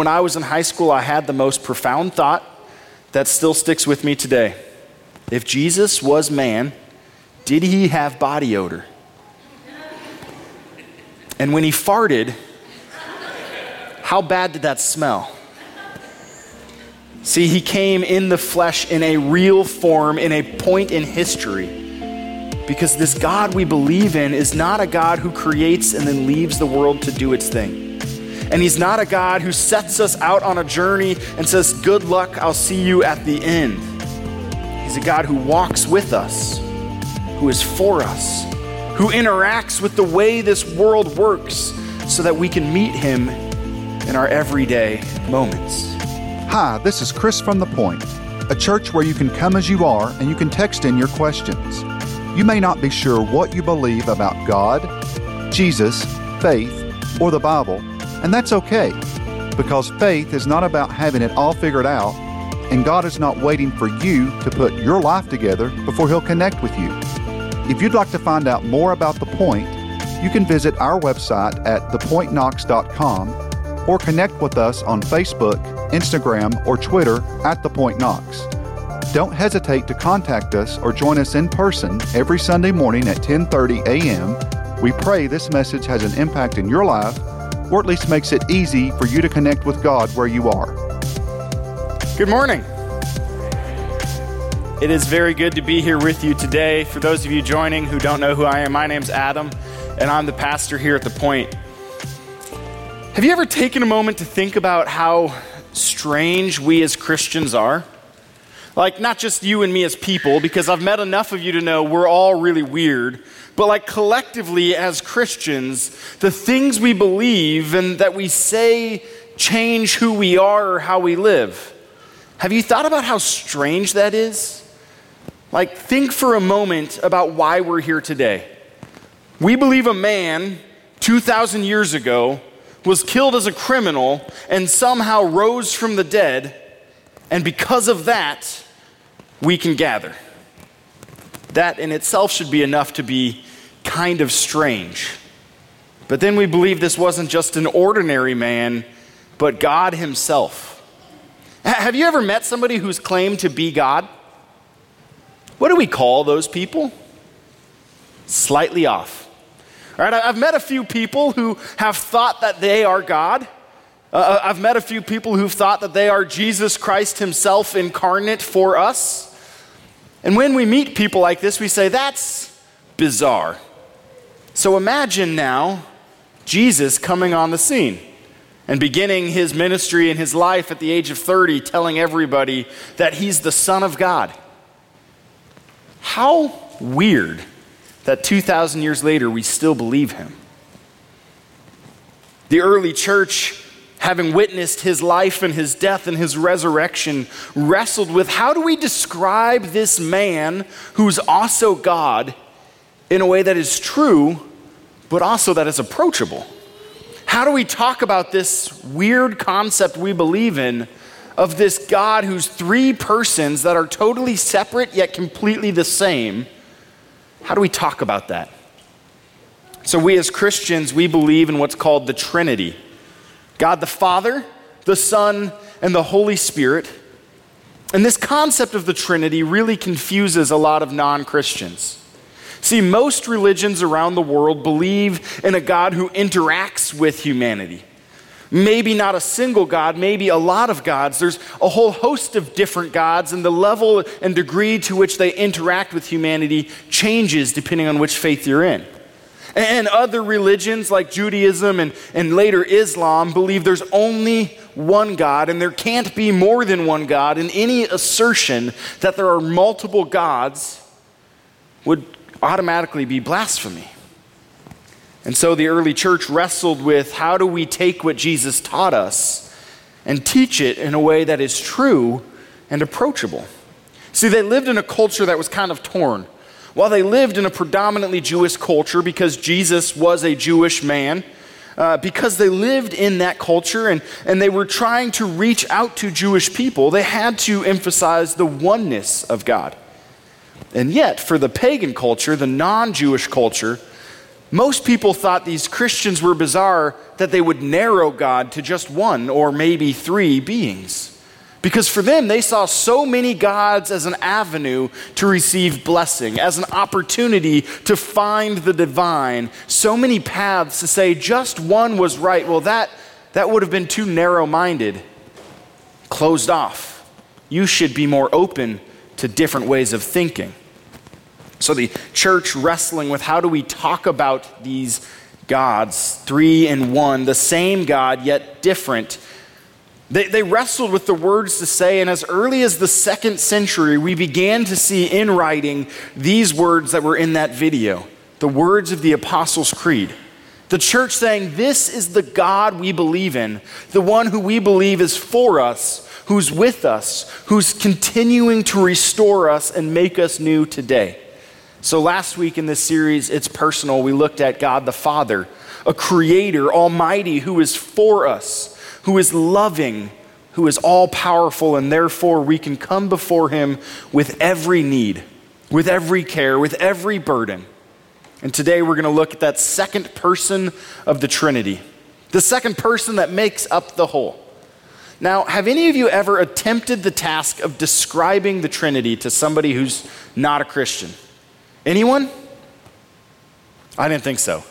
When I was in high school, I had the most profound thought that still sticks with me today. If Jesus was man, did he have body odor? And when he farted, how bad did that smell? See, he came in the flesh in a real form, in a point in history. Because this God we believe in is not a God who creates and then leaves the world to do its thing. And He's not a God who sets us out on a journey and says, Good luck, I'll see you at the end. He's a God who walks with us, who is for us, who interacts with the way this world works so that we can meet Him in our everyday moments. Hi, this is Chris from The Point, a church where you can come as you are and you can text in your questions. You may not be sure what you believe about God, Jesus, faith, or the Bible and that's okay, because faith is not about having it all figured out, and God is not waiting for you to put your life together before He'll connect with you. If you'd like to find out more about The Point, you can visit our website at thepointknox.com or connect with us on Facebook, Instagram, or Twitter at The Point Knox. Don't hesitate to contact us or join us in person every Sunday morning at 10:30 a.m. We pray this message has an impact in your life or at least makes it easy for you to connect with God where you are. Good morning. It is very good to be here with you today. For those of you joining who don't know who I am, my name's Adam, and I'm the pastor here at The Point. Have you ever taken a moment to think about how strange we as Christians are? Like, not just you and me as people, because I've met enough of you to know we're all really weird but like collectively as Christians, the things we believe and that we say change who we are or how we live. Have you thought about how strange that is? Like, think for a moment about why we're here today. We believe a man 2,000 years ago was killed as a criminal and somehow rose from the dead, and because of that, we can gather. That in itself should be enough to be kind of strange. But then we believe this wasn't just an ordinary man, but God Himself. Have you ever met somebody who's claimed to be God? What do we call those people? Slightly off. All right, I've met a few people who have thought that they are God. Uh, uh, I've met a few people who've thought that they are Jesus Christ Himself incarnate for us. And when we meet people like this, we say, that's bizarre. So imagine now Jesus coming on the scene and beginning his ministry and his life at the age of 30, telling everybody that he's the Son of God. How weird that 2,000 years later we still believe him. The early church, having witnessed his life and his death and his resurrection, wrestled with how do we describe this man who's also God in a way that is true but also that is approachable. How do we talk about this weird concept we believe in of this God who's three persons that are totally separate yet completely the same? How do we talk about that? So, we as Christians, we believe in what's called the Trinity God the Father, the Son, and the Holy Spirit. And this concept of the Trinity really confuses a lot of non Christians. See, most religions around the world believe in a God who interacts with humanity. Maybe not a single God, maybe a lot of gods. There's a whole host of different gods, and the level and degree to which they interact with humanity changes depending on which faith you're in. And other religions like Judaism and, and later Islam believe there's only one God, and there can't be more than one God, and any assertion that there are multiple gods would automatically be blasphemy. And so the early church wrestled with how do we take what Jesus taught us and teach it in a way that is true and approachable. See, they lived in a culture that was kind of torn. While they lived in a predominantly Jewish culture because Jesus was a Jewish man, uh, because they lived in that culture and, and they were trying to reach out to Jewish people, they had to emphasize the oneness of God. And yet, for the pagan culture, the non Jewish culture, most people thought these Christians were bizarre that they would narrow God to just one or maybe three beings. Because for them, they saw so many gods as an avenue to receive blessing, as an opportunity to find the divine, so many paths to say just one was right. Well, that, that would have been too narrow minded, closed off. You should be more open to different ways of thinking. So the church wrestling with how do we talk about these gods, three in one, the same God, yet different they, they wrestled with the words to say, and as early as the second century, we began to see in writing these words that were in that video the words of the Apostles' Creed. The church saying, This is the God we believe in, the one who we believe is for us, who's with us, who's continuing to restore us and make us new today. So, last week in this series, It's Personal, we looked at God the Father, a creator, almighty, who is for us who is loving, who is all powerful, and therefore we can come before him with every need, with every care, with every burden. And today we're going to look at that second person of the Trinity, the second person that makes up the whole. Now, have any of you ever attempted the task of describing the Trinity to somebody who's not a Christian? Anyone? I didn't think so.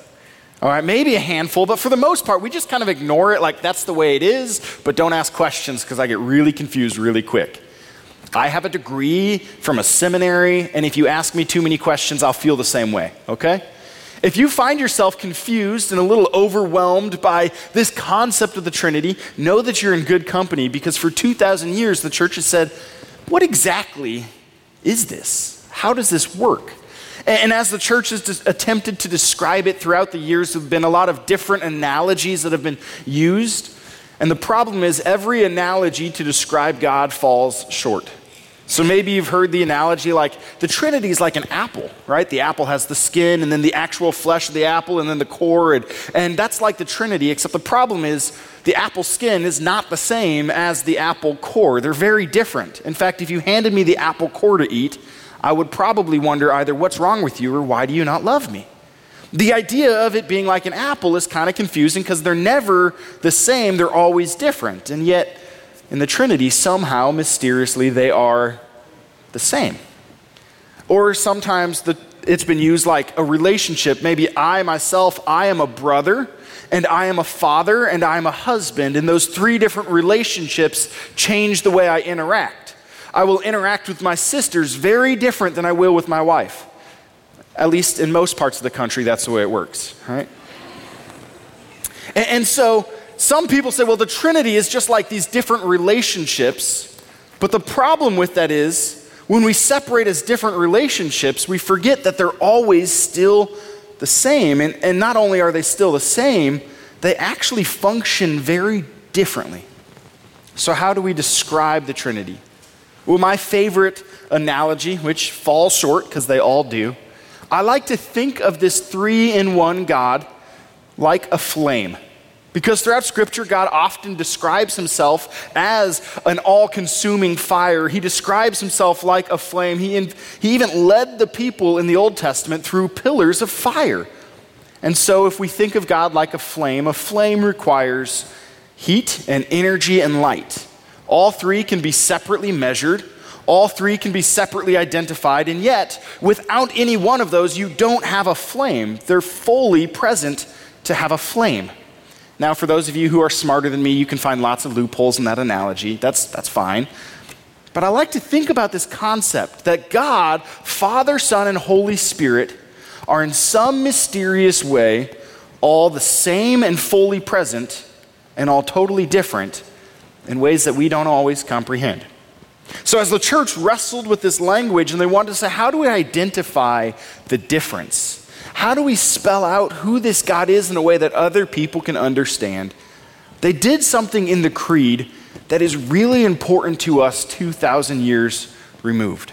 All right, maybe a handful, but for the most part, we just kind of ignore it like that's the way it is, but don't ask questions because I get really confused really quick. I have a degree from a seminary, and if you ask me too many questions, I'll feel the same way, okay? If you find yourself confused and a little overwhelmed by this concept of the Trinity, know that you're in good company because for 2,000 years the church has said, What exactly is this? How does this work? And as the church has attempted to describe it throughout the years, there have been a lot of different analogies that have been used. And the problem is, every analogy to describe God falls short. So maybe you've heard the analogy like the Trinity is like an apple, right? The apple has the skin and then the actual flesh of the apple and then the core. And, and that's like the Trinity, except the problem is the apple skin is not the same as the apple core. They're very different. In fact, if you handed me the apple core to eat, I would probably wonder either what's wrong with you or why do you not love me? The idea of it being like an apple is kind of confusing because they're never the same, they're always different. And yet, in the Trinity, somehow, mysteriously, they are the same. Or sometimes the, it's been used like a relationship. Maybe I myself, I am a brother, and I am a father, and I am a husband. And those three different relationships change the way I interact. I will interact with my sisters very different than I will with my wife. At least in most parts of the country, that's the way it works, right? And, and so some people say, well, the Trinity is just like these different relationships. But the problem with that is when we separate as different relationships, we forget that they're always still the same. And, and not only are they still the same, they actually function very differently. So, how do we describe the Trinity? Well, my favorite analogy, which falls short because they all do, I like to think of this three in one God like a flame. Because throughout Scripture, God often describes himself as an all consuming fire. He describes himself like a flame. He, in, he even led the people in the Old Testament through pillars of fire. And so, if we think of God like a flame, a flame requires heat and energy and light. All three can be separately measured, all three can be separately identified, and yet, without any one of those, you don't have a flame. They're fully present to have a flame. Now, for those of you who are smarter than me, you can find lots of loopholes in that analogy. That's, that's fine. But I like to think about this concept that God, Father, Son, and Holy Spirit are in some mysterious way all the same and fully present and all totally different in ways that we don't always comprehend. So, as the church wrestled with this language and they wanted to say, how do we identify the difference? How do we spell out who this God is in a way that other people can understand? They did something in the creed that is really important to us 2,000 years removed.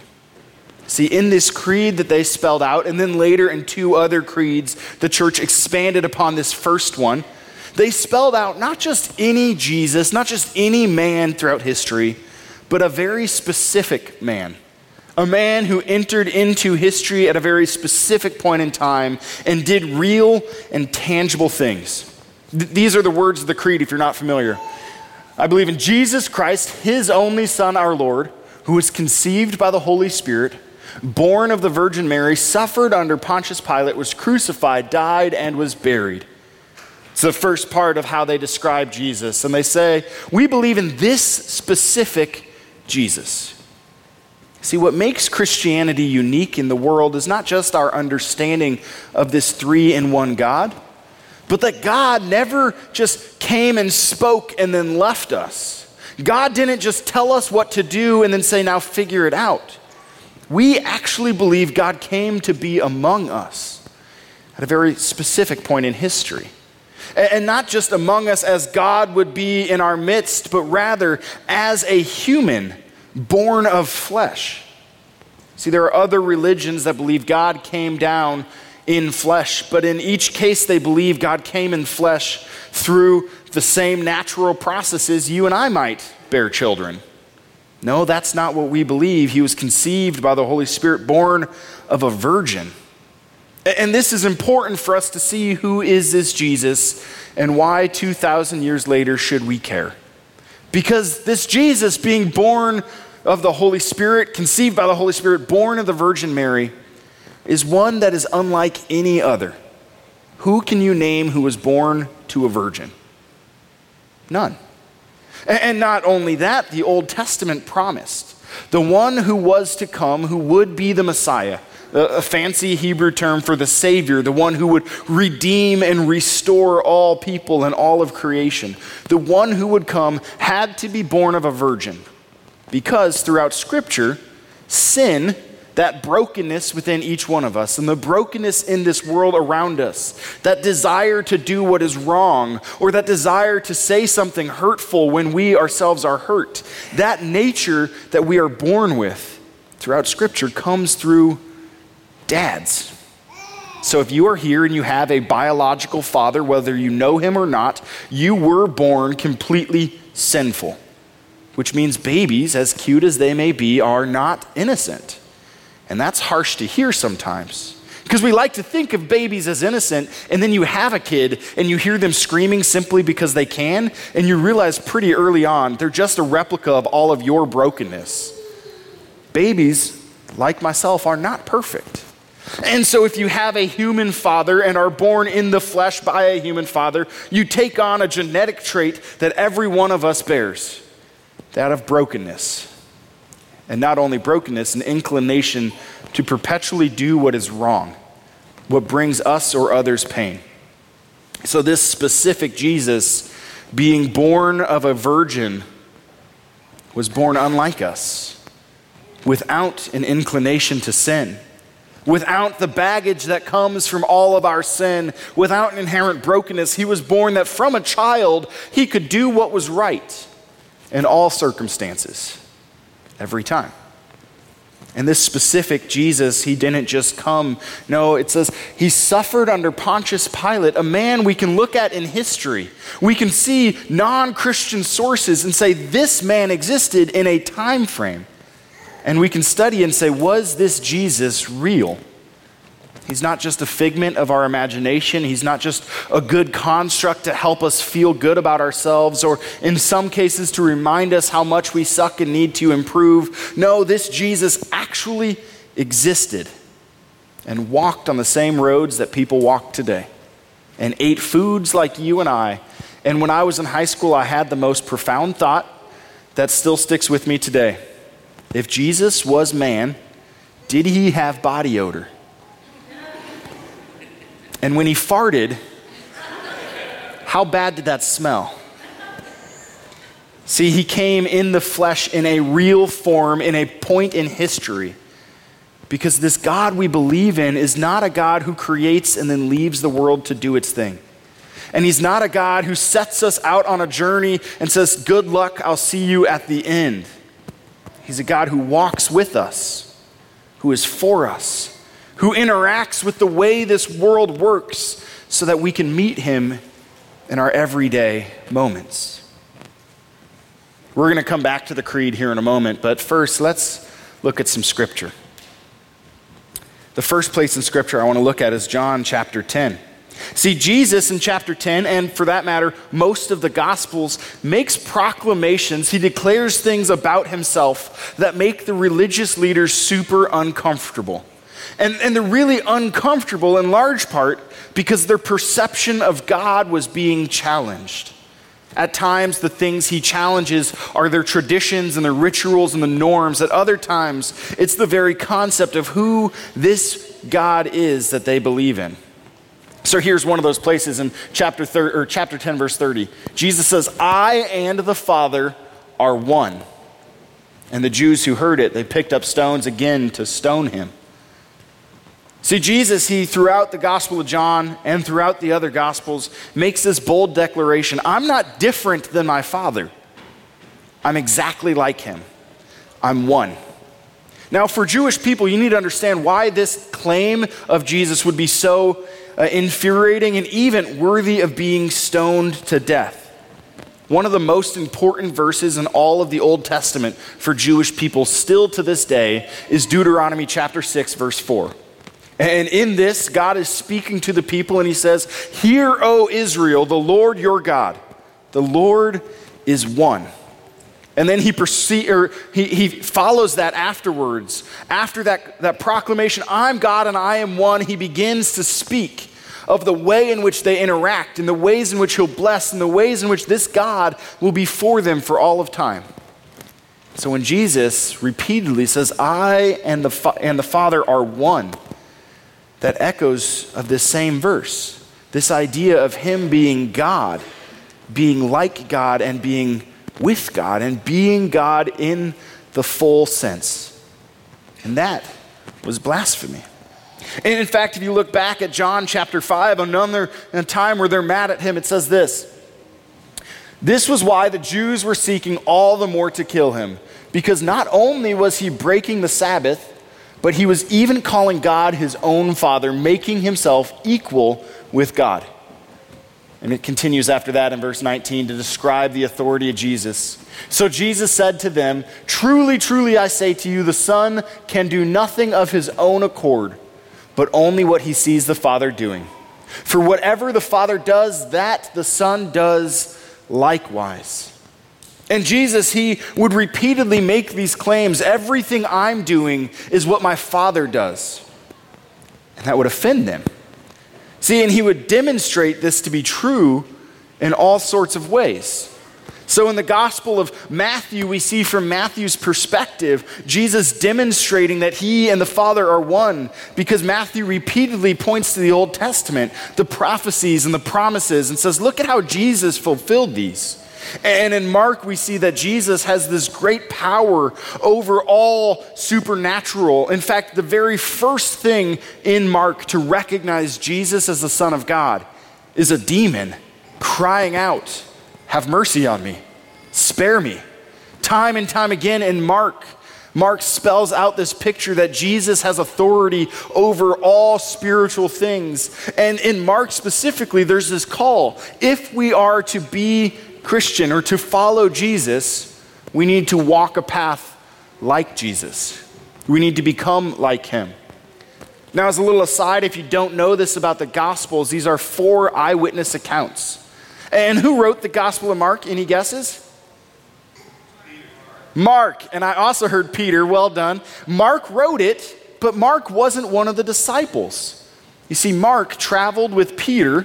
See, in this creed that they spelled out, and then later in two other creeds, the church expanded upon this first one they spelled out not just any Jesus, not just any man throughout history, but a very specific man, a man who entered into history at a very specific point in time and did real and tangible things. Th- these are the words of the Creed if you're not familiar. I believe in Jesus Christ, his only Son, our Lord, who was conceived by the Holy Spirit, born of the Virgin Mary, suffered under Pontius Pilate, was crucified, died, and was buried. It's the first part of how they describe Jesus. And they say, We believe in this specific Jesus. See, what makes Christianity unique in the world is not just our understanding of this three in one God, but that God never just came and spoke and then left us. God didn't just tell us what to do and then say, now figure it out. We actually believe God came to be among us at a very specific point in history. And not just among us as God would be in our midst, but rather as a human born of flesh. See, there are other religions that believe God came down in flesh, but in each case, they believe God came in flesh through the same natural processes you and I might bear children. No, that's not what we believe. He was conceived by the Holy Spirit, born of a virgin. And this is important for us to see who is this Jesus and why 2,000 years later should we care. Because this Jesus, being born of the Holy Spirit, conceived by the Holy Spirit, born of the Virgin Mary, is one that is unlike any other. Who can you name who was born to a virgin? None. And not only that, the Old Testament promised the one who was to come, who would be the Messiah, a fancy Hebrew term for the Savior, the one who would redeem and restore all people and all of creation. The one who would come had to be born of a virgin because throughout Scripture, sin that brokenness within each one of us and the brokenness in this world around us, that desire to do what is wrong, or that desire to say something hurtful when we ourselves are hurt, that nature that we are born with throughout Scripture comes through dads. So if you are here and you have a biological father, whether you know him or not, you were born completely sinful, which means babies, as cute as they may be, are not innocent. And that's harsh to hear sometimes. Because we like to think of babies as innocent, and then you have a kid and you hear them screaming simply because they can, and you realize pretty early on they're just a replica of all of your brokenness. Babies, like myself, are not perfect. And so, if you have a human father and are born in the flesh by a human father, you take on a genetic trait that every one of us bears that of brokenness and not only brokenness, an inclination to perpetually do what is wrong, what brings us or others pain. So, this specific Jesus, being born of a virgin, was born unlike us, without an inclination to sin, without the baggage that comes from all of our sin, without an inherent brokenness. He was born that from a child he could do what was right in all circumstances every time. And this specific Jesus, he didn't just come. No, it says he suffered under Pontius Pilate, a man we can look at in history. We can see non Christian sources and say this man existed in a time frame. And we can study and say, was this Jesus real? He's not just a figment of our imagination. He's not just a good construct to help us feel good about ourselves or, in some cases, to remind us how much we suck and need to improve. No, this Jesus actually existed and walked on the same roads that people walk today and ate foods like you and I. And when I was in high school, I had the most profound thought that still sticks with me today. If Jesus was man, did he have body odor? And when he farted, how bad did that smell? See, he came in the flesh in a real form, in a point in history. Because this God we believe in is not a God who creates and then leaves the world to do its thing. And he's not a God who sets us out on a journey and says, Good luck, I'll see you at the end. He's a God who walks with us, who is for us, who interacts with the way this world works so that we can meet him in our everyday moments. We're going to come back to the creed here in a moment, but first, let's look at some scripture. The first place in scripture I want to look at is John chapter 10. See, Jesus in chapter 10, and for that matter, most of the Gospels, makes proclamations. He declares things about himself that make the religious leaders super uncomfortable. And, and they're really uncomfortable in large part because their perception of God was being challenged. At times, the things he challenges are their traditions and their rituals and the norms. At other times, it's the very concept of who this God is that they believe in. So here's one of those places in chapter, thir- or chapter 10, verse 30. Jesus says, I and the Father are one. And the Jews who heard it, they picked up stones again to stone him. See, Jesus, he, throughout the Gospel of John and throughout the other Gospels, makes this bold declaration I'm not different than my Father. I'm exactly like him. I'm one. Now, for Jewish people, you need to understand why this claim of Jesus would be so uh, infuriating and even worthy of being stoned to death. One of the most important verses in all of the Old Testament for Jewish people, still to this day, is Deuteronomy chapter 6, verse 4. And in this, God is speaking to the people and he says, Hear, O Israel, the Lord your God, the Lord is one. And then he, proceed, or he, he follows that afterwards. After that, that proclamation, I'm God and I am one, he begins to speak of the way in which they interact and the ways in which he'll bless and the ways in which this God will be for them for all of time. So when Jesus repeatedly says, I and the, fa- and the Father are one, that echoes of this same verse. This idea of him being God, being like God, and being with God, and being God in the full sense. And that was blasphemy. And in fact, if you look back at John chapter 5, another time where they're mad at him, it says this This was why the Jews were seeking all the more to kill him, because not only was he breaking the Sabbath, but he was even calling God his own Father, making himself equal with God. And it continues after that in verse 19 to describe the authority of Jesus. So Jesus said to them, Truly, truly, I say to you, the Son can do nothing of his own accord, but only what he sees the Father doing. For whatever the Father does, that the Son does likewise. And Jesus, he would repeatedly make these claims everything I'm doing is what my Father does. And that would offend them. See, and he would demonstrate this to be true in all sorts of ways. So, in the Gospel of Matthew, we see from Matthew's perspective, Jesus demonstrating that he and the Father are one because Matthew repeatedly points to the Old Testament, the prophecies and the promises, and says, Look at how Jesus fulfilled these. And in Mark, we see that Jesus has this great power over all supernatural. In fact, the very first thing in Mark to recognize Jesus as the Son of God is a demon crying out, Have mercy on me, spare me. Time and time again in Mark, Mark spells out this picture that Jesus has authority over all spiritual things. And in Mark specifically, there's this call if we are to be Christian or to follow Jesus, we need to walk a path like Jesus. We need to become like him. Now, as a little aside, if you don't know this about the Gospels, these are four eyewitness accounts. And who wrote the Gospel of Mark? Any guesses? Mark. And I also heard Peter. Well done. Mark wrote it, but Mark wasn't one of the disciples. You see, Mark traveled with Peter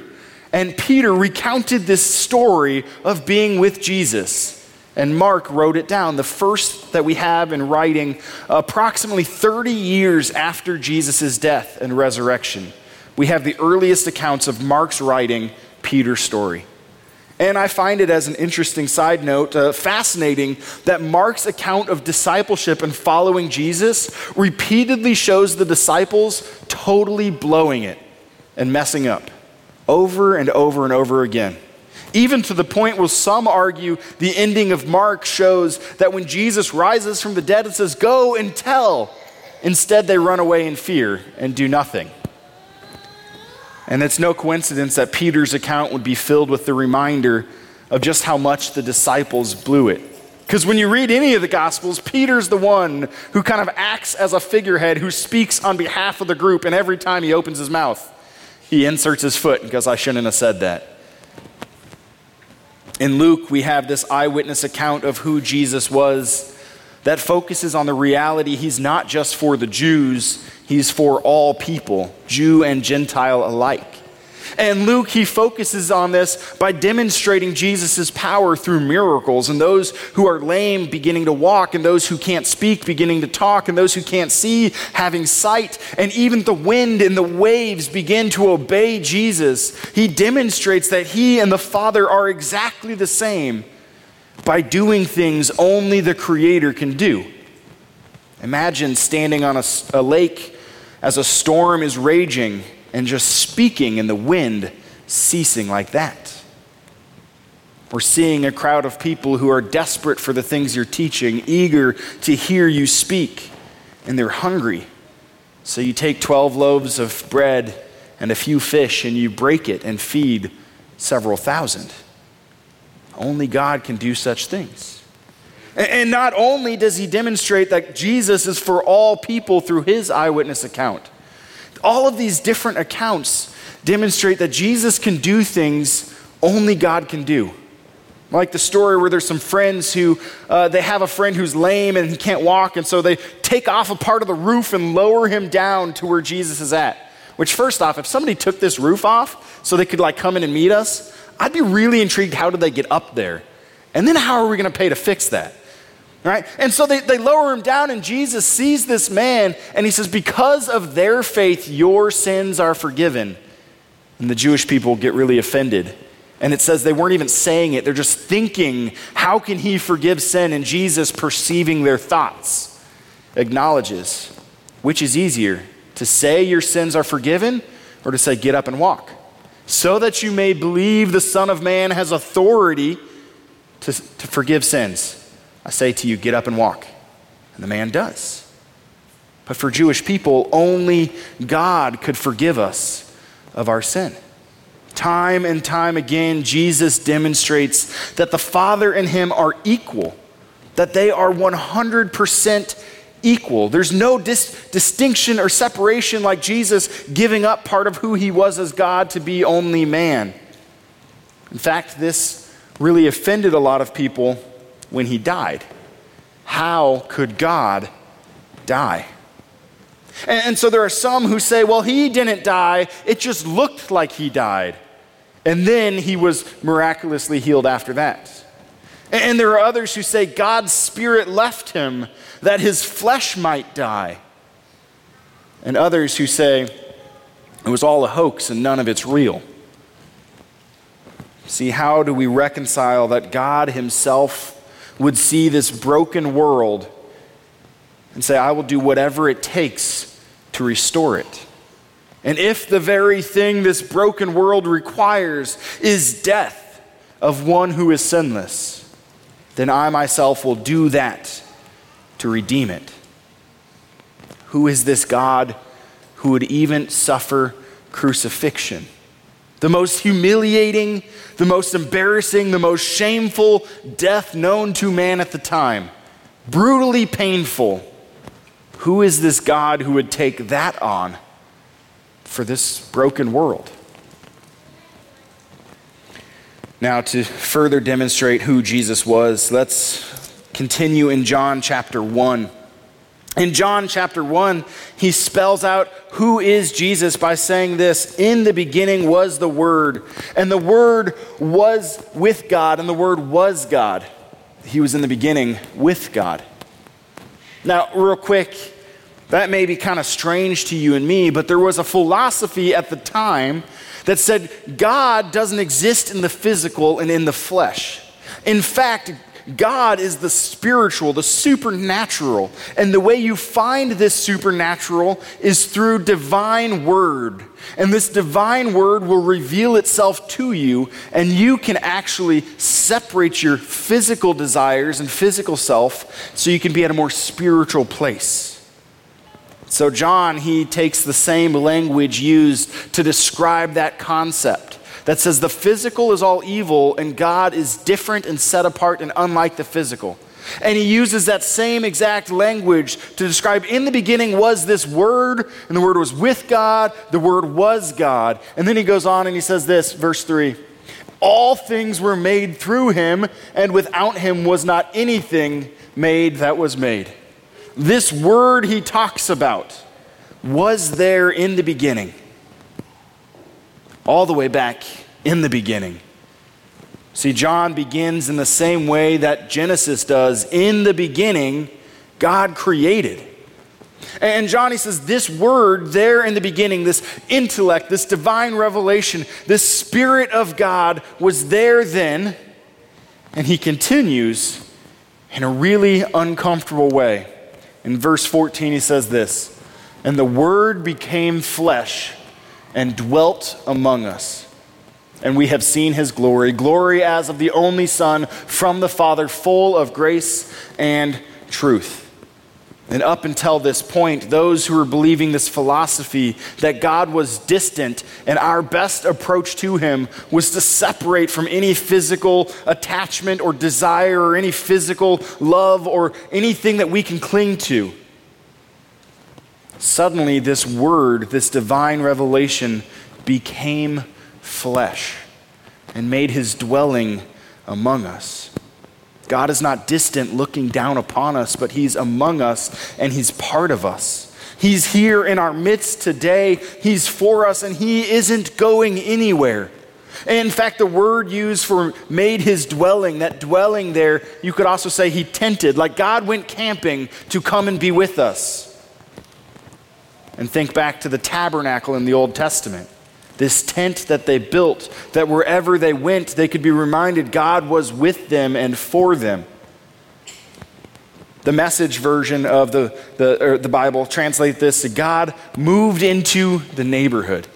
and Peter recounted this story of being with Jesus. And Mark wrote it down, the first that we have in writing approximately 30 years after Jesus' death and resurrection. We have the earliest accounts of Mark's writing Peter's story. And I find it as an interesting side note, uh, fascinating that Mark's account of discipleship and following Jesus repeatedly shows the disciples totally blowing it and messing up over and over and over again. Even to the point where some argue the ending of Mark shows that when Jesus rises from the dead and says, Go and tell, instead they run away in fear and do nothing. And it's no coincidence that Peter's account would be filled with the reminder of just how much the disciples blew it. Because when you read any of the Gospels, Peter's the one who kind of acts as a figurehead who speaks on behalf of the group, and every time he opens his mouth, he inserts his foot because I shouldn't have said that. In Luke, we have this eyewitness account of who Jesus was that focuses on the reality he's not just for the Jews, he's for all people, Jew and Gentile alike. And Luke, he focuses on this by demonstrating Jesus' power through miracles, and those who are lame beginning to walk, and those who can't speak beginning to talk, and those who can't see having sight, and even the wind and the waves begin to obey Jesus. He demonstrates that he and the Father are exactly the same by doing things only the Creator can do. Imagine standing on a, a lake as a storm is raging and just speaking and the wind ceasing like that. We're seeing a crowd of people who are desperate for the things you're teaching, eager to hear you speak, and they're hungry. So you take 12 loaves of bread and a few fish and you break it and feed several thousand. Only God can do such things. And not only does he demonstrate that Jesus is for all people through his eyewitness account, all of these different accounts demonstrate that Jesus can do things only God can do. Like the story where there's some friends who uh, they have a friend who's lame and he can't walk, and so they take off a part of the roof and lower him down to where Jesus is at. Which, first off, if somebody took this roof off so they could like come in and meet us, I'd be really intrigued. How did they get up there? And then how are we going to pay to fix that? Right? And so they, they lower him down, and Jesus sees this man, and he says, Because of their faith, your sins are forgiven. And the Jewish people get really offended. And it says they weren't even saying it, they're just thinking, How can he forgive sin? And Jesus, perceiving their thoughts, acknowledges which is easier, to say your sins are forgiven or to say, Get up and walk? So that you may believe the Son of Man has authority to, to forgive sins. I say to you, get up and walk. And the man does. But for Jewish people, only God could forgive us of our sin. Time and time again, Jesus demonstrates that the Father and Him are equal, that they are 100% equal. There's no dis- distinction or separation like Jesus giving up part of who He was as God to be only man. In fact, this really offended a lot of people when he died. How could God die? And, and, so there are some who say, well, he didn't die, it just looked like he died. And then he was miraculously healed after that. And, and there are others who say God's spirit left him that his flesh might die. And others who say it was all a hoax and none of it's real. See, how do we reconcile that God Himself would see this broken world and say, I will do whatever it takes to restore it. And if the very thing this broken world requires is death of one who is sinless, then I myself will do that to redeem it. Who is this God who would even suffer crucifixion? The most humiliating, the most embarrassing, the most shameful death known to man at the time. Brutally painful. Who is this God who would take that on for this broken world? Now, to further demonstrate who Jesus was, let's continue in John chapter 1. In John chapter 1, he spells out who is Jesus by saying this In the beginning was the Word, and the Word was with God, and the Word was God. He was in the beginning with God. Now, real quick, that may be kind of strange to you and me, but there was a philosophy at the time that said God doesn't exist in the physical and in the flesh. In fact, God is the spiritual, the supernatural. And the way you find this supernatural is through divine word. And this divine word will reveal itself to you, and you can actually separate your physical desires and physical self so you can be at a more spiritual place. So, John, he takes the same language used to describe that concept that says the physical is all evil and God is different and set apart and unlike the physical. And he uses that same exact language to describe in the beginning was this word, and the word was with God, the word was God. And then he goes on and he says this, verse 3 All things were made through him, and without him was not anything made that was made. This word he talks about was there in the beginning, all the way back in the beginning. See, John begins in the same way that Genesis does. In the beginning, God created. And John, he says, this word there in the beginning, this intellect, this divine revelation, this Spirit of God was there then. And he continues in a really uncomfortable way. In verse 14, he says this And the Word became flesh and dwelt among us. And we have seen his glory, glory as of the only Son from the Father, full of grace and truth. And up until this point, those who were believing this philosophy that God was distant and our best approach to him was to separate from any physical attachment or desire or any physical love or anything that we can cling to. Suddenly, this word, this divine revelation, became flesh and made his dwelling among us. God is not distant looking down upon us, but He's among us and He's part of us. He's here in our midst today. He's for us and He isn't going anywhere. And in fact, the word used for made his dwelling, that dwelling there, you could also say he tented, like God went camping to come and be with us. And think back to the tabernacle in the Old Testament this tent that they built, that wherever they went, they could be reminded God was with them and for them. The message version of the, the, the Bible translates this God moved into the neighborhood.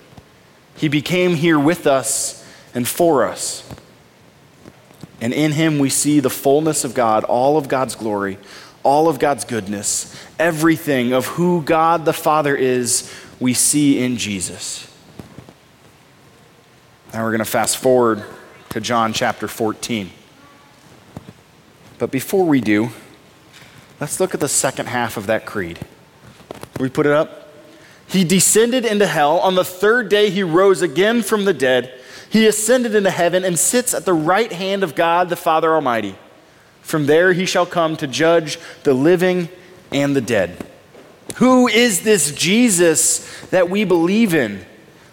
He became here with us and for us. And in him we see the fullness of God, all of God's glory, all of God's goodness, everything of who God the Father is, we see in Jesus. Now we're going to fast forward to John chapter 14. But before we do, let's look at the second half of that creed. We put it up. He descended into hell. On the third day, he rose again from the dead. He ascended into heaven and sits at the right hand of God the Father Almighty. From there, he shall come to judge the living and the dead. Who is this Jesus that we believe in?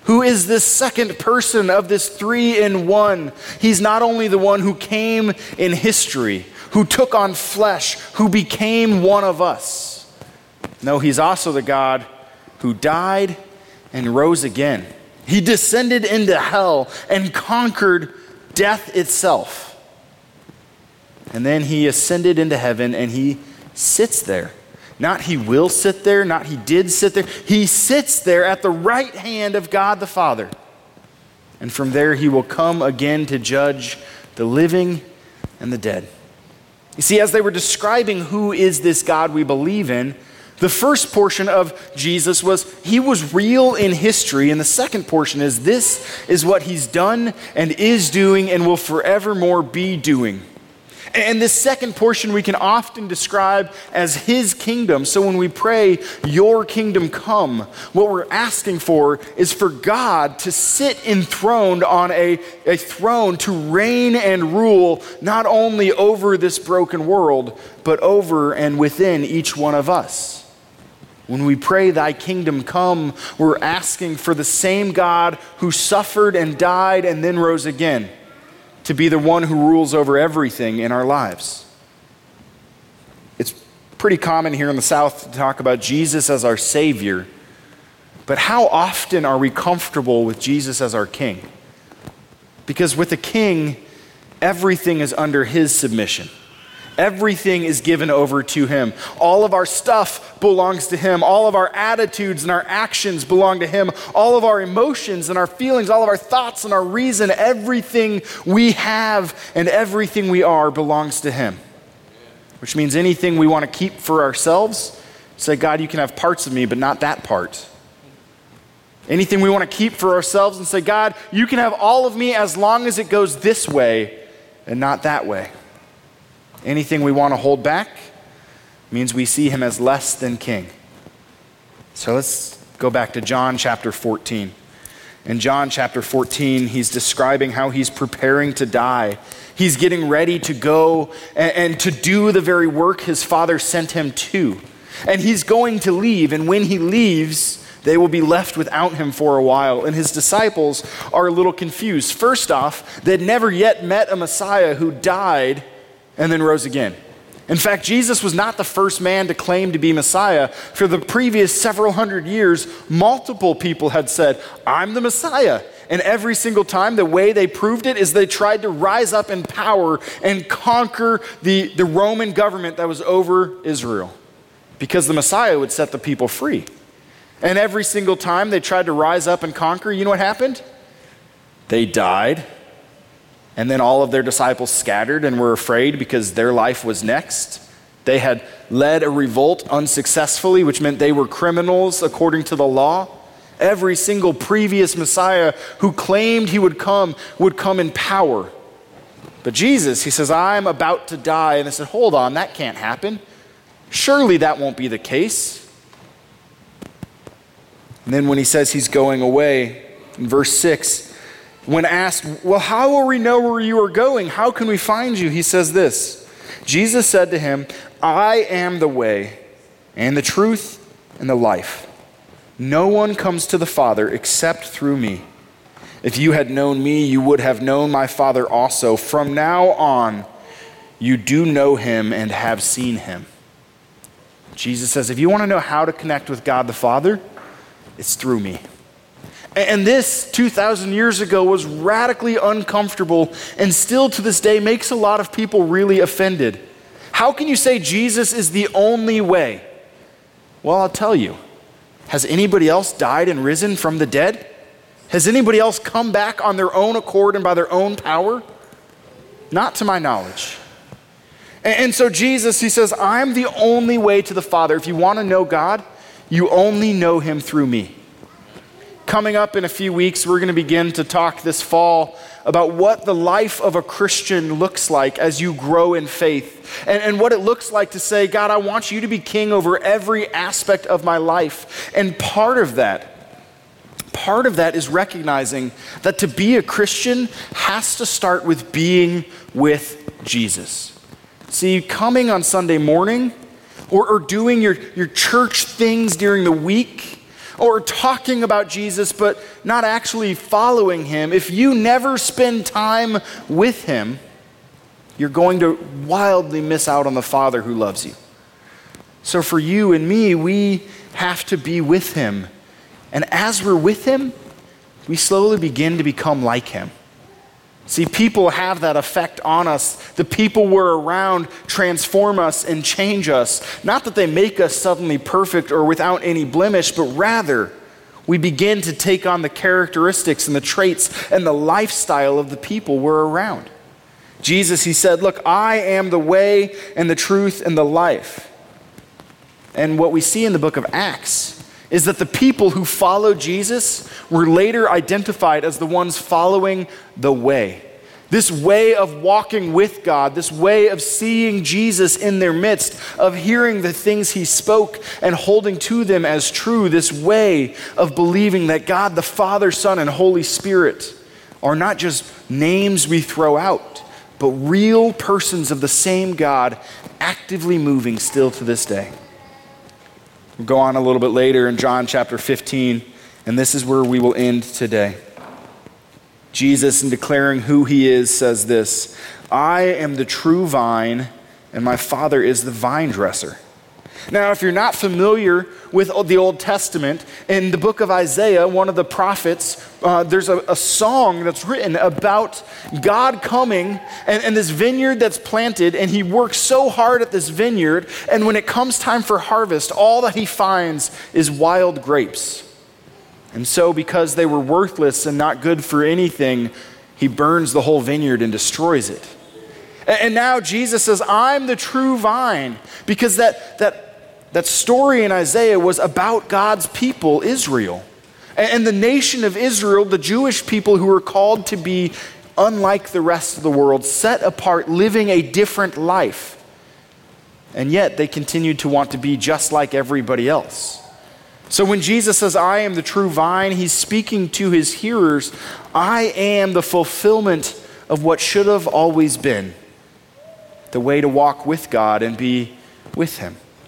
Who is this second person of this three in one? He's not only the one who came in history, who took on flesh, who became one of us. No, he's also the God who died and rose again. He descended into hell and conquered death itself. And then he ascended into heaven and he sits there not he will sit there, not he did sit there. He sits there at the right hand of God the Father. And from there he will come again to judge the living and the dead. You see, as they were describing who is this God we believe in, the first portion of Jesus was he was real in history, and the second portion is this is what he's done and is doing and will forevermore be doing. And this second portion we can often describe as His kingdom. So when we pray, Your kingdom come, what we're asking for is for God to sit enthroned on a, a throne to reign and rule not only over this broken world, but over and within each one of us. When we pray, Thy kingdom come, we're asking for the same God who suffered and died and then rose again to be the one who rules over everything in our lives. It's pretty common here in the South to talk about Jesus as our Savior, but how often are we comfortable with Jesus as our King? Because with a king, everything is under his submission. Everything is given over to Him. All of our stuff belongs to Him. All of our attitudes and our actions belong to Him. All of our emotions and our feelings, all of our thoughts and our reason, everything we have and everything we are belongs to Him. Which means anything we want to keep for ourselves, say, God, you can have parts of me, but not that part. Anything we want to keep for ourselves and say, God, you can have all of me as long as it goes this way and not that way. Anything we want to hold back means we see him as less than king. So let's go back to John chapter 14. In John chapter 14, he's describing how he's preparing to die. He's getting ready to go and, and, to do the very work his father sent him to. And he's going to leave, and when he leaves, they will be left without him for a while. And his disciples are a little confused. First off, they'd never yet met a Messiah who died and then rose again. In fact, Jesus was not the first man to claim to be Messiah. For the previous several hundred years, multiple people had said, I'm the Messiah. And every single time, the way they proved it is they tried to rise up in power and conquer the, the Roman government that was over Israel. Because the Messiah would set the people free. And every single time they tried to rise up and conquer, you know what happened? They died and then all of their disciples scattered and were afraid because their life was next. They had led a revolt unsuccessfully, which meant they were criminals according to the law. Every single previous Messiah who claimed he would come would come in power. But Jesus, he says, I'm about to die. And they said, Hold on, that can't happen. Surely that won't be the case. And then when he says he's going away, in verse 6, when asked, Well, how will we know where you are going? How can we find you? He says this Jesus said to him, I am the way and the truth and the life. No one comes to the Father except through me. If you had known me, you would have known my Father also. From now on, you do know him and have seen him. Jesus says, if you want to know how to connect with God the Father, it's through me. And this 2,000 years ago was radically uncomfortable and still to this day makes a lot of people really offended. How can you say Jesus is the only way? Well, I'll tell you. Has anybody else died and risen from the dead? Has anybody else come back on their own accord and by their own power? Not to my knowledge. And, so Jesus, he says, I'm the only way to the Father. If you want to know God, you only know him through me. Coming up in a few weeks, we're going to begin to talk this fall about what the life of a Christian looks like as you grow in faith, and, and, what it looks like to say, God, I want you to be king over every aspect of my life. And part of that, part of that is recognizing that to be a Christian has to start with being with Jesus. See, coming on Sunday morning or, or doing your, your church things during the week or talking about Jesus but not actually following him, if you never spend time with him, you're going to wildly miss out on the Father who loves you. So for you and me, we have to be with him. And as we're with him, we slowly begin to become like him. See, people have that effect on us. The people we're around transform us and change us. Not that they make us suddenly perfect or without any blemish, but rather we begin to take on the characteristics and the traits and the lifestyle of the people we're around. Jesus, he said, Look, I am the way and the truth and the life. And what we see in the book of Acts is that the people who followed Jesus were later identified as the ones following the way. This way of walking with God, this way of seeing Jesus in their midst, of hearing the things he spoke and holding to them as true, this way of believing that God, the Father, Son, and Holy Spirit are not just names we throw out, but real persons of the same God actively moving still to this day. We'll go on a little bit later in John chapter 15, and this is where we will end today. Jesus, in declaring who he is, says this I am the true vine, and my Father is the vine dresser. Now, if you're not familiar with the Old Testament, in the book of Isaiah, one of the prophets, uh, there's a, a, song that's written about God coming and, and this vineyard that's planted, and he works so hard at this vineyard, and when it comes time for harvest, all that he finds is wild grapes. And so, because they were worthless and not good for anything, he burns the whole vineyard and destroys it. And now Jesus says, I'm the true vine, because that, that that story in Isaiah was about God's people, Israel. And the nation of Israel, the Jewish people who were called to be unlike the rest of the world, set apart, living a different life. And yet they continued to want to be just like everybody else. So when Jesus says, I am the true vine, he's speaking to his hearers, I am the fulfillment of what should have always been the way to walk with God and be with him.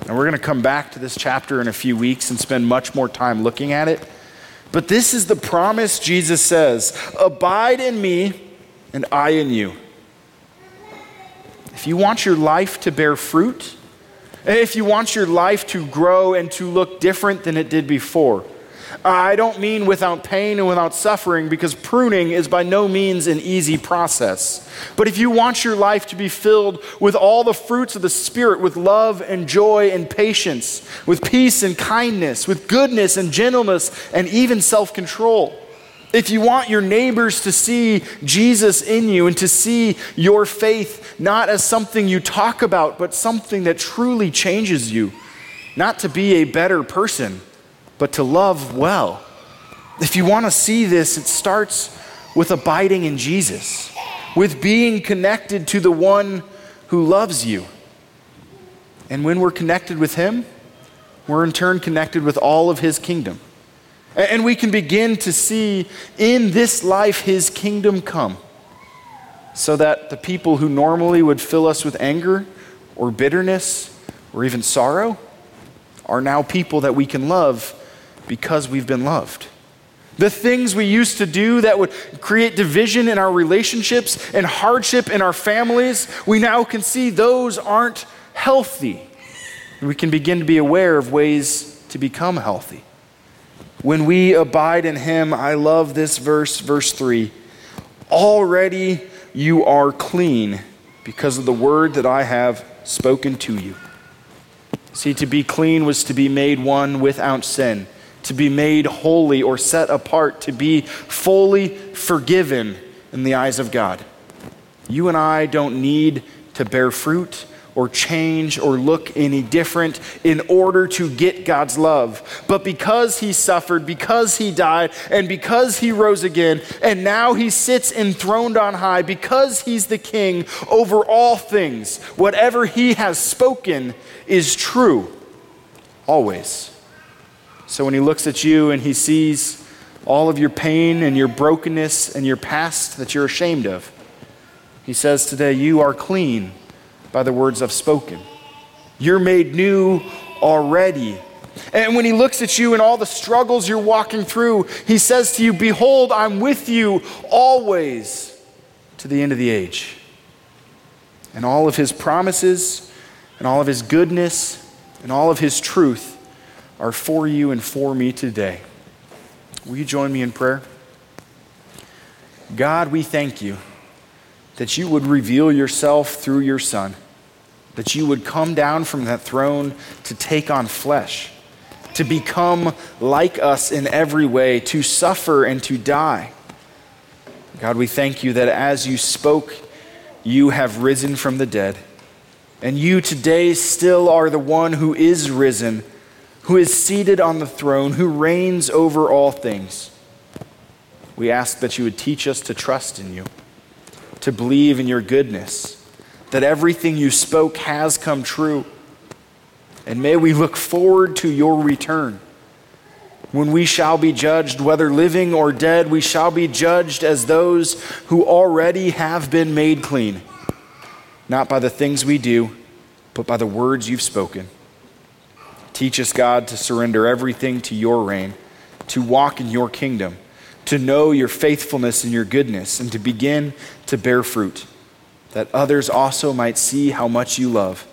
And we're going to come back to this chapter in a few weeks and spend much more time looking at it. But this is the promise Jesus says Abide in me, and I in you. If you want your life to bear fruit, if you want your life to grow and to look different than it did before, I don't mean without pain and without suffering, because pruning is by no means an easy process. But if you want your life to be filled with all the fruits of the Spirit, with love and joy and patience, with peace and kindness, with goodness and gentleness, and even self control, if you want your neighbors to see Jesus in you and to see your faith not as something you talk about, but something that truly changes you, not to be a better person but to love well. If you want to see this, it starts with abiding in Jesus, with being connected to the one who loves you. And when we're connected with Him, we're in turn connected with all of His kingdom. And we can begin to see in this life His kingdom come so that the people who normally would fill us with anger or bitterness or even sorrow are now people that we can love because we've been loved. The things we used to do that would create division in our relationships and hardship in our families, we now can see those aren't healthy. We can begin to be aware of ways to become healthy. When we abide in Him, I love this verse, verse 3. Already you are clean because of the word that I have spoken to you. See, to be clean was to be made one without sin to be made holy or set apart, to be fully forgiven in the eyes of God. You and I don't need to bear fruit or change or look any different in order to get God's love. But because he suffered, because he died, and because he rose again, and now he sits enthroned on high, because he's the king over all things, whatever he has spoken is true always. So when he looks at you and he sees all of your pain and your brokenness and your past that you're ashamed of, he says today, You are clean by the words I've spoken. You're made new already. And when he looks at you and all the struggles you're walking through, he says to you, Behold, I'm with you always to the end of the age. And all of his promises and all of his goodness and all of his truth are for you and for me today. Will you join me in prayer? God, we thank you that you would reveal yourself through your Son, that you would come down from that throne to take on flesh, to become like us in every way, to suffer and to die. God, we thank you that as you spoke, you have risen from the dead. And you today still are the one who is risen who is seated on the throne, who reigns over all things. We ask that you would teach us to trust in you, to believe in your goodness, that everything you spoke has come true. And may we look forward to your return. When we shall be judged, whether living or dead, we shall be judged as those who already have been made clean, not by the things we do, but by the words you've spoken. Teach us, God, to surrender everything to your reign, to walk in your kingdom, to know your faithfulness and your goodness, and to begin to bear fruit, that others also might see how much you love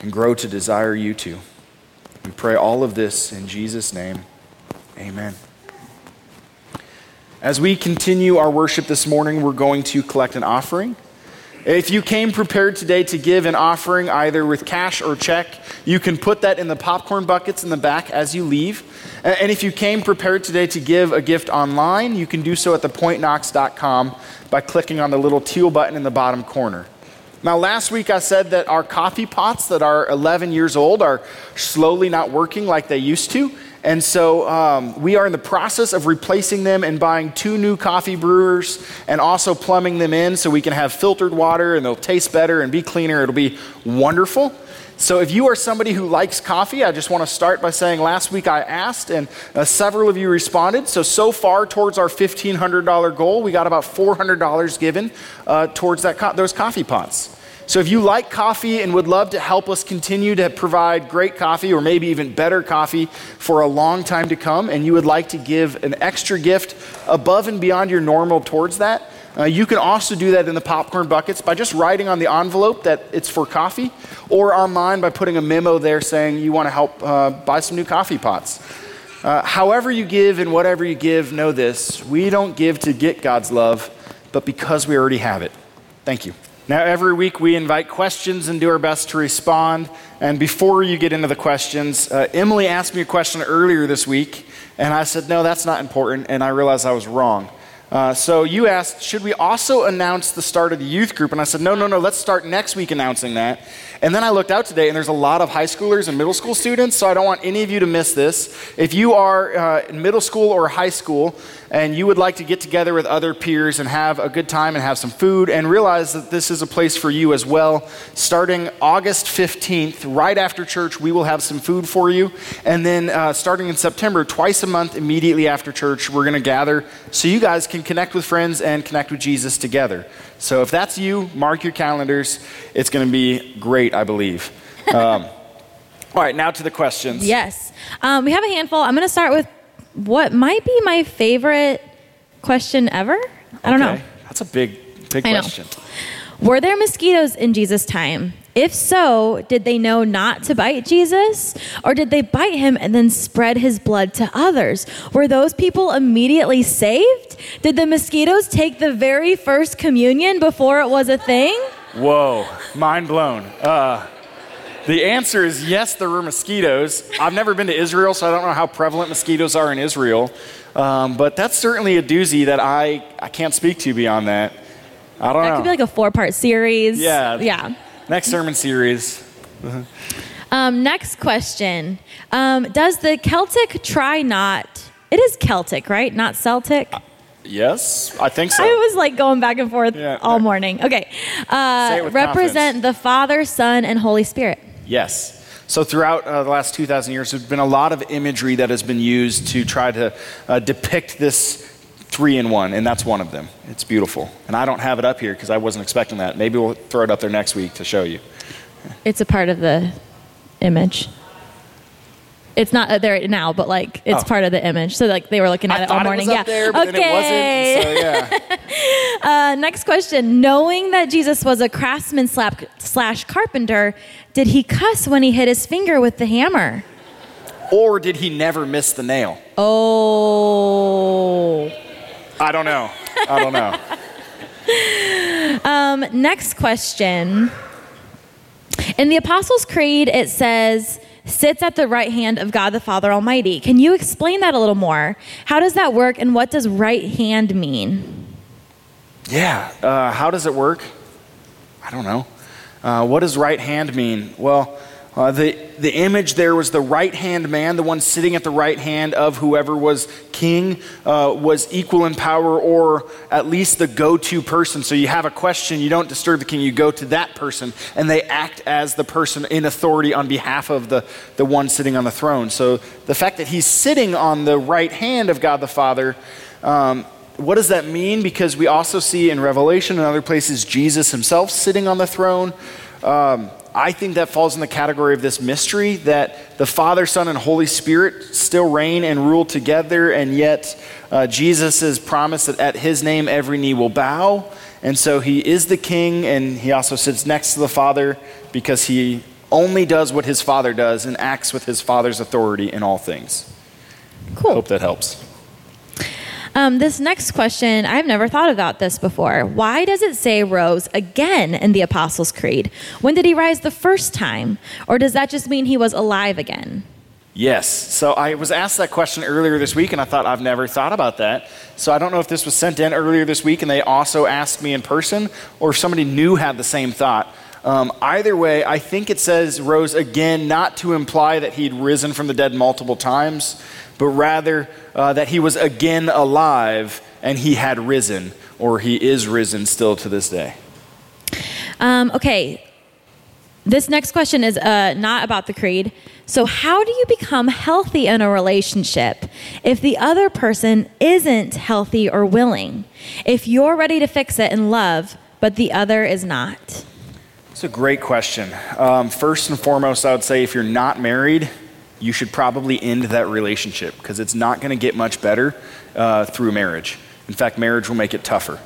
and grow to desire you too. We pray all of this in Jesus' name. Amen. As we continue our worship this morning, we're going to collect an offering. If you came prepared today to give an offering either with cash or check, you can put that in the popcorn buckets in the back as you leave. And if you came prepared today to give a gift online, you can do so at thepointknox.com by clicking on the little teal button in the bottom corner. Now, last week I said that our coffee pots that are 11 years old are slowly not working like they used to. And so um, we are in the process of replacing them and buying two new coffee brewers and also plumbing them in so we can have filtered water and they'll taste better and be cleaner. It'll be wonderful. So, if you are somebody who likes coffee, I just want to start by saying last week I asked and uh, several of you responded. So, so far towards our $1,500 goal, we got about $400 given uh, towards that co- those coffee pots. So, if you like coffee and would love to help us continue to provide great coffee or maybe even better coffee for a long time to come, and you would like to give an extra gift above and beyond your normal towards that, uh, you can also do that in the popcorn buckets by just writing on the envelope that it's for coffee, or online by putting a memo there saying you want to help uh, buy some new coffee pots. Uh, however, you give and whatever you give, know this we don't give to get God's love, but because we already have it. Thank you. Now, every week we invite questions and do our best to respond. And before you get into the questions, uh, Emily asked me a question earlier this week, and I said, no, that's not important. And I realized I was wrong. Uh, so you asked, should we also announce the start of the youth group? And I said, no, no, no, let's start next week announcing that. And then I looked out today, and there's a lot of high schoolers and middle school students, so I don't want any of you to miss this. If you are uh, in middle school or high school and you would like to get together with other peers and have a good time and have some food, and realize that this is a place for you as well, starting August 15th, right after church, we will have some food for you. And then uh, starting in September, twice a month, immediately after church, we're going to gather so you guys can connect with friends and connect with Jesus together. So if that's you, mark your calendars. It's going to be great, I believe. Um, all right, now to the questions. Yes. Um, we have a handful. I'm going to start with what might be my favorite question ever. I don't Okay, know. That's a big, big I know. question. Were there mosquitoes in Jesus' time? If so, did they know not to bite Jesus? Or did they bite him and then spread his blood to others? Were those people immediately saved? Did the mosquitoes take the very first communion before it was a thing? Whoa, mind blown. Uh, the answer is yes, there were mosquitoes. I've never been to Israel, so I don't know how prevalent mosquitoes are in Israel. Um, but that's certainly a doozy that I, I can't speak to beyond that. I don't That know. That could be like a four part series. Yeah. Yeah. Next sermon series. Um, next question. Um, does the Celtic try not, it is Celtic, right? Not Celtic? Yes, I think so. I was like going back and forth Yeah. all morning. Okay. Uh, represent the Father, Son, and Holy Spirit. Yes. So, throughout uh, the last 2,000 years, there's been a lot of imagery that has been used to try to uh, depict this three in one, and that's one of them. It's beautiful. And I don't have it up here because I wasn't expecting that. Maybe we'll throw it up there next week to show you. It's a part of the image. It's not uh, there now, but like it's Oh. part of the image. So like they were looking at I it all morning. it was yeah. there, but okay. it wasn't. So, yeah. Uh, next question. Knowing that Jesus was a craftsman slap, slash carpenter, did he cuss when he hit his finger with the hammer? or did he never miss the nail? Oh. I don't know. I don't know. Um, next question. In the Apostles' Creed, it says, sits at the right hand of God the Father Almighty. Can you explain that a little more? How does that work, and what does right hand mean? Yeah. Uh, how does it work? I don't know. Uh, what does right hand mean? Well, uh, the, the image there was the right hand man, the one sitting at the right hand of whoever was king, uh, was equal in power or at least the go to person. So you have a question, you don't disturb the king, you go to that person, and they act as the person in authority on behalf of the, the one sitting on the throne. So the fact that he's sitting on the right hand of God the Father. Um, what does that mean? Because we also see in Revelation and other places Jesus himself sitting on the throne. Um, I think that falls in the category of this mystery that the Father, Son, and Holy Spirit still reign and rule together, and yet uh, Jesus has promised that at his name every knee will bow. And so he is the king, and he also sits next to the Father because he only does what his Father does and acts with his Father's authority in all things. Cool. Hope that helps. Um, this next question, I've never thought about this before. Why does it say rose again in the Apostles' Creed? When did he rise the first time? Or does that just mean he was alive again? Yes. So I was asked that question earlier this week, and I thought I've never thought about that. So I don't know if this was sent in earlier this week and they also asked me in person, or if somebody new had the same thought. Um, either way, I think it says rose again, not to imply that he'd risen from the dead multiple times, but rather uh, that he was again alive and he had risen, or he is risen still to this day. Um, okay, this next question is uh, not about the creed. So, how do you become healthy in a relationship if the other person isn't healthy or willing? If you're ready to fix it in love, but the other is not? It's a great question. Um, first and foremost, I would say if you're not married, you should probably end that relationship because it's not going to get much better uh, through marriage. In fact, marriage will make it tougher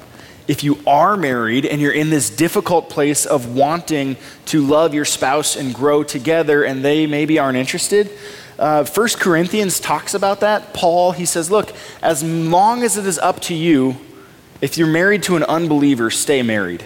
if you are married and you're in this difficult place of wanting to love your spouse and grow together and they maybe aren't interested, uh, 1 Corinthians talks about that. Paul, he says, Look, as long as it is up to you, if you're married to an unbeliever, stay married.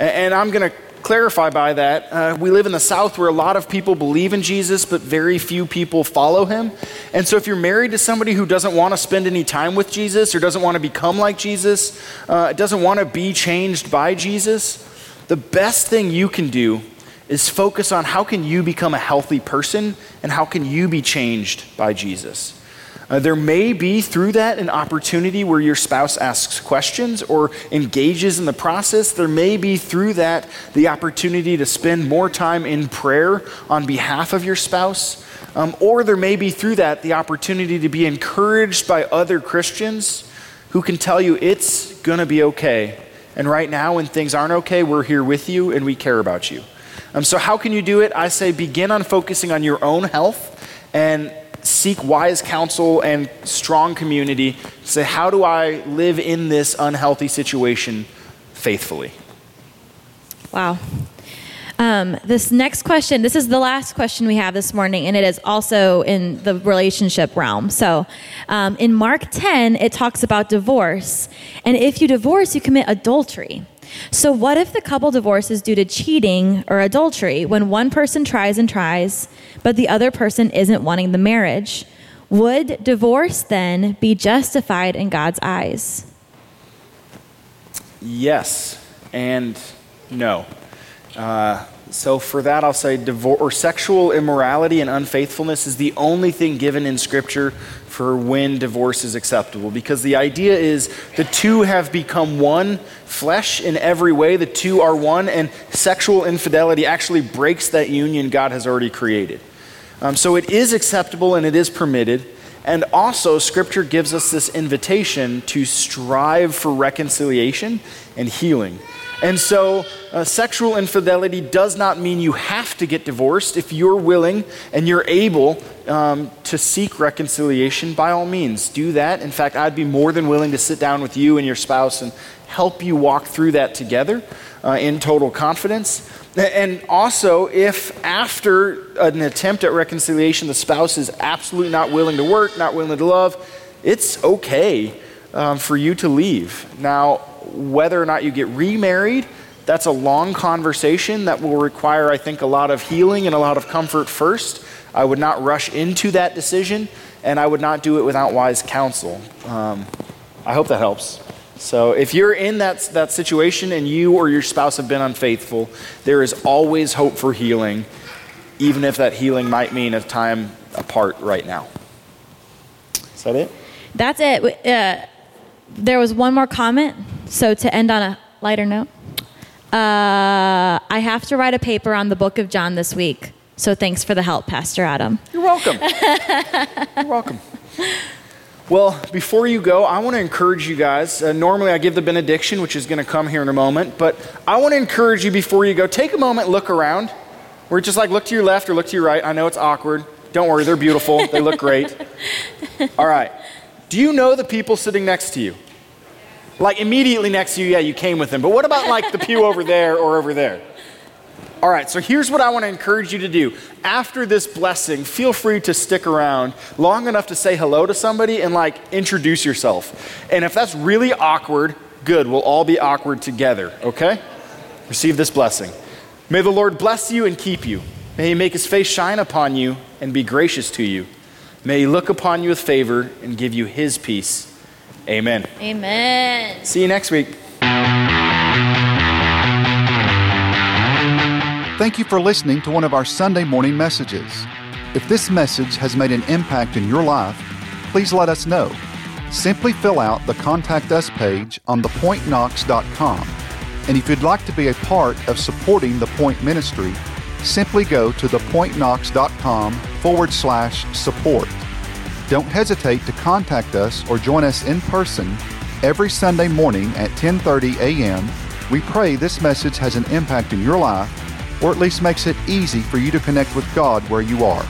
And, and I'm going to clarify by that, uh, we live in the South where a lot of people believe in Jesus, but very few people follow him. And so if you're married to somebody who doesn't want to spend any time with Jesus or doesn't want to become like Jesus, uh, doesn't want to be changed by Jesus, the best thing you can do is focus on how can you become a healthy person and how can you be changed by Jesus. Uh, there may be through that an opportunity where your spouse asks questions or engages in the process. There may be through that the opportunity to spend more time in prayer on behalf of your spouse. Um, or there may be through that the opportunity to be encouraged by other Christians who can tell you it's going to be okay. And right now, when things aren't okay, we're here with you and we care about you. Um, so, how can you do it? I say begin on focusing on your own health and seek wise counsel and strong community to say, how do I live in this unhealthy situation faithfully? Wow. Um, this next question, this is the last question we have this morning, and it is also in the relationship realm. So, um, in Mark 10, it talks about divorce. And if you divorce, you commit adultery. So, what if the couple divorces due to cheating or adultery when one person tries and tries, but the other person isn't wanting the marriage? Would divorce then be justified in God's eyes? Yes, and no. Uh, so for that, I'll say divorce or sexual immorality and unfaithfulness is the only thing given in Scripture for when divorce is acceptable. Because the idea is the two have become one flesh in every way. The two are one, and sexual infidelity actually breaks that union God has already created. Um, so it is acceptable and it is permitted. And also, Scripture gives us this invitation to strive for reconciliation and healing. And so, uh, sexual infidelity does not mean you have to get divorced. If you're willing and you're able um, to seek reconciliation, by all means, do that. In fact, I'd be more than willing to sit down with you and your spouse and help you walk through that together uh, in total confidence. And also, if after an attempt at reconciliation, the spouse is absolutely not willing to work, not willing to love, it's okay um, for you to leave. Now, whether or not you get remarried, that's a long conversation that will require, I think, a lot of healing and a lot of comfort first. I would not rush into that decision, and I would not do it without wise counsel. Um, I hope that helps. So, if you're in that, that situation and you or your spouse have been unfaithful, there is always hope for healing, even if that healing might mean a time apart right now. Is that it? That's it. Uh, there was one more comment. So, to end on a lighter note, uh, I have to write a paper on the book of John this week. So, thanks for the help, Pastor Adam. You're welcome. You're welcome. Well, before you go, I want to encourage you guys. Uh, normally, I give the benediction, which is going to come here in a moment, but I want to encourage you before you go. Take a moment, look around. We're just like look to your left or look to your right. I know it's awkward. Don't worry, they're beautiful. They look great. All right. Do you know the people sitting next to you? Like immediately next to you, yeah, you came with them. But what about like the pew over there or over there? All right, so here's what I want to encourage you to do. After this blessing, feel free to stick around long enough to say hello to somebody and like introduce yourself. And if that's really awkward, good, we'll all be awkward together, okay? Receive this blessing. May the Lord bless you and keep you. May he make his face shine upon you and be gracious to you. May he look upon you with favor and give you his peace. Amen. Amen. See you next week. Thank you for listening to one of our Sunday morning messages. If this message has made an impact in your life, please let us know. Simply fill out the Contact Us page on thepointknox.com. And if you'd like to be a part of supporting the Point Ministry, simply go to thepointknox.com forward slash support. Don't hesitate to contact us or join us in person every Sunday morning at 10:30 a.m. We pray this message has an impact in your life or at least makes it easy for you to connect with God where you are.